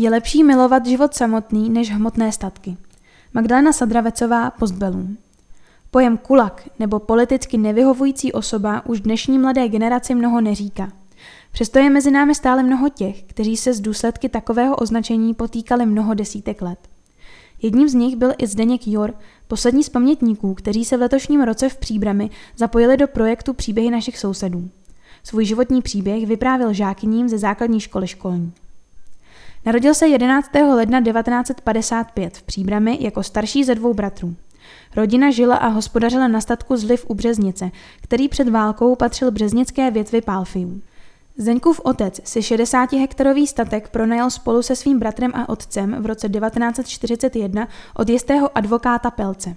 Je lepší milovat život samotný než hmotné statky. Magdalena Sadravecová, Postbellum. Pojem kulak nebo politicky nevyhovující osoba už dnešní mladé generaci mnoho neříká. Přesto je mezi námi stále mnoho těch, kteří se z důsledky takového označení potýkali mnoho desítek let. Jedním z nich byl i Zdeněk Jor, poslední z pamětníků, kteří se v letošním roce v Příbrami zapojili do projektu Příběhy našich sousedů. Svůj životní příběh vyprávěl žákyním ze základní školy školní. Narodil se 11. ledna 1955 v Příbrami jako starší ze dvou bratrů. Rodina žila a hospodařila na statku Zliv u Březnice, který před válkou patřil březnické větvi Pálfiů. Zdeňkův otec si 60-hektarový statek pronajal spolu se svým bratrem a otcem v roce 1941 od jistého advokáta Pelce.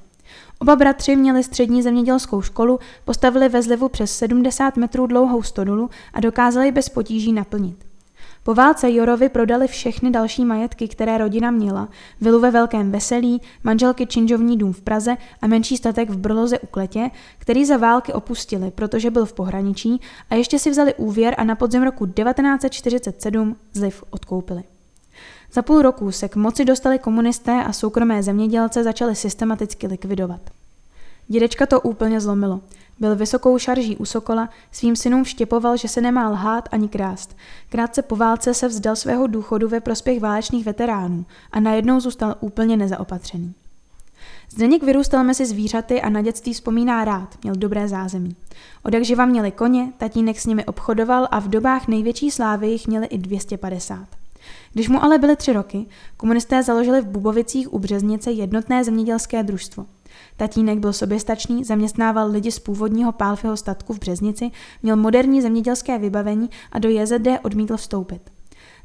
Oba bratři měli střední zemědělskou školu, postavili ve zlivu přes 70 metrů dlouhou stodulu a dokázali bez potíží naplnit. Po válce Jorovi prodali všechny další majetky, které rodina měla, vilu ve Velkém Veselí, manželky Činžovní dům v Praze a menší statek v Brloze u Kletě, který za války opustili, protože byl v pohraničí a ještě si vzali úvěr a na podzem roku 1947 zliv odkoupili. Za půl roku se k moci dostali komunisté a soukromé zemědělce začali systematicky likvidovat. Dědečka to úplně zlomilo. Byl vysokou šarží u Sokola, svým synům vštěpoval, že se nemá lhát ani krást. Krátce po válce se vzdal svého důchodu ve prospěch válečných veteránů a najednou zůstal úplně nezaopatřený. Zdeněk vyrůstal mezi zvířaty a na dětství vzpomíná rád, měl dobré zázemí. Od živa měli koně, tatínek s nimi obchodoval a v dobách největší slávy jich měli i 250. Když mu ale byly tři roky, komunisté založili v Bubovicích u Březnice jednotné zemědělské družstvo – Tatínek byl soběstačný, zaměstnával lidi z původního Pálfyho statku v Březnici, měl moderní zemědělské vybavení a do JZD odmítl vstoupit.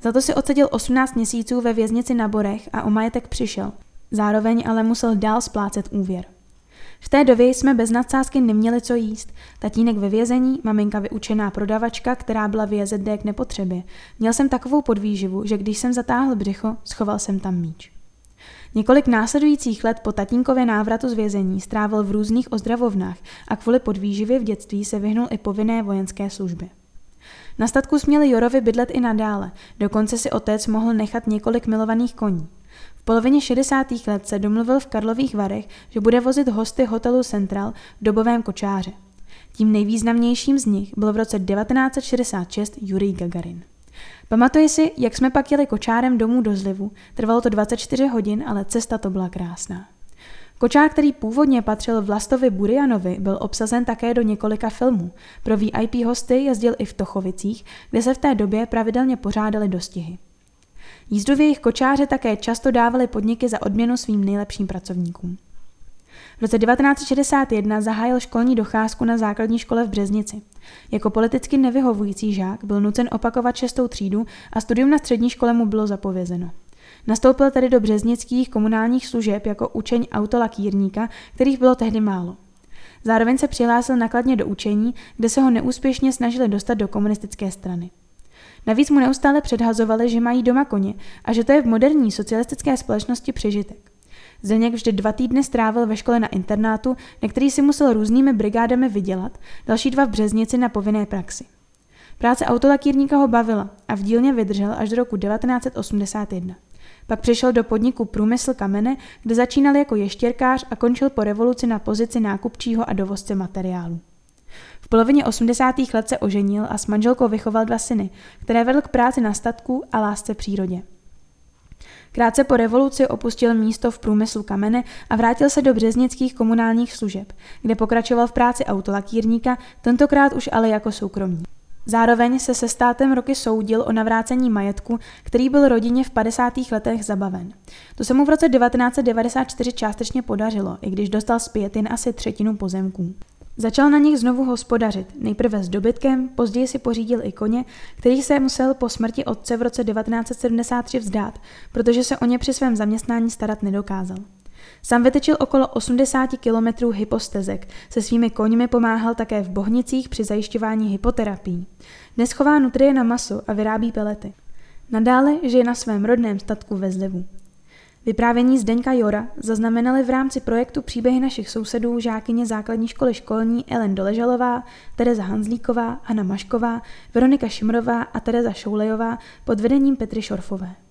Za to si odseděl 18 měsíců ve věznici na Borech a o majetek přišel. Zároveň ale musel dál splácet úvěr. V té době jsme bez nadsázky neměli co jíst. Tatínek ve vězení, maminka vyučená prodavačka, která byla v JZD k nepotřebě. Měl jsem takovou podvýživu, že když jsem zatáhl břicho, schoval jsem tam míč. Několik následujících let po tatínkově návratu z vězení strávil v různých ozdravovnách a kvůli podvýživě v dětství se vyhnul i povinné vojenské službě. Na statku směli Jorovi bydlet i nadále, dokonce si otec mohl nechat několik milovaných koní. V polovině 60. let se domluvil v Karlových Varech, že bude vozit hosty hotelu Central v dobovém kočáře. Tím nejvýznamnějším z nich byl v roce 1966 Jurij Gagarin. Pamatuji si, jak jsme pak jeli kočárem domů do Zlivu. Trvalo to 24 hodin, ale cesta to byla krásná. Kočár, který původně patřil Vlastovi Burianovi, byl obsazen také do několika filmů. Pro VIP hosty jezdil i v Tochovicích, kde se v té době pravidelně pořádaly dostihy. Jízdu v jejich kočáře také často dávali podniky za odměnu svým nejlepším pracovníkům. V roce 1961 zahájil školní docházku na základní škole v Březnici. Jako politicky nevyhovující žák byl nucen opakovat šestou třídu a studium na střední škole mu bylo zapovězeno. Nastoupil tedy do březnických komunálních služeb jako učeň autolakírníka, kterých bylo tehdy málo. Zároveň se přihlásil nakladně do učení, kde se ho neúspěšně snažili dostat do komunistické strany. Navíc mu neustále předhazovali, že mají doma koně a že to je v moderní socialistické společnosti přežitek. Zdeněk vždy dva týdny strávil ve škole na internátu, na který si musel různými brigádami vydělat, další dva v Březnici na povinné praxi. Práce autolakírníka ho bavila a v dílně vydržel až do roku 1981. Pak přišel do podniku Průmysl kamene, kde začínal jako ještěrkář a končil po revoluci na pozici nákupčího a dovozce materiálů. V polovině 80. let se oženil a s manželkou vychoval dva syny, které vedl k práci na statku a lásce přírodě. Krátce po revoluci opustil místo v průmyslu kamene a vrátil se do březnických komunálních služeb, kde pokračoval v práci autolakírníka, tentokrát už ale jako soukromník. Zároveň se se státem roky soudil o navrácení majetku, který byl rodině v 50. letech zabaven. To se mu v roce 1994 částečně podařilo, i když dostal zpět jen asi třetinu pozemků. Začal na nich znovu hospodařit, nejprve s dobytkem, později si pořídil i koně, který se musel po smrti otce v roce 1973 vzdát, protože se o ně při svém zaměstnání starat nedokázal. Sám vytečil okolo 80 kilometrů hypostezek, se svými koňmi pomáhal také v Bohnicích při zajišťování hypoterapií. Dnes chová nutrie na maso a vyrábí pelety. Nadále žije na svém rodném statku ve Zlivu. Vyprávění Zdeňka Jora zaznamenali v rámci projektu Příběhy našich sousedů žákyně základní školy školní Ellen Doležalová, Tereza Hanzlíková, Hanna Mašková, Veronika Šimrová a Tereza Šoulejová pod vedením Petry Šorfové.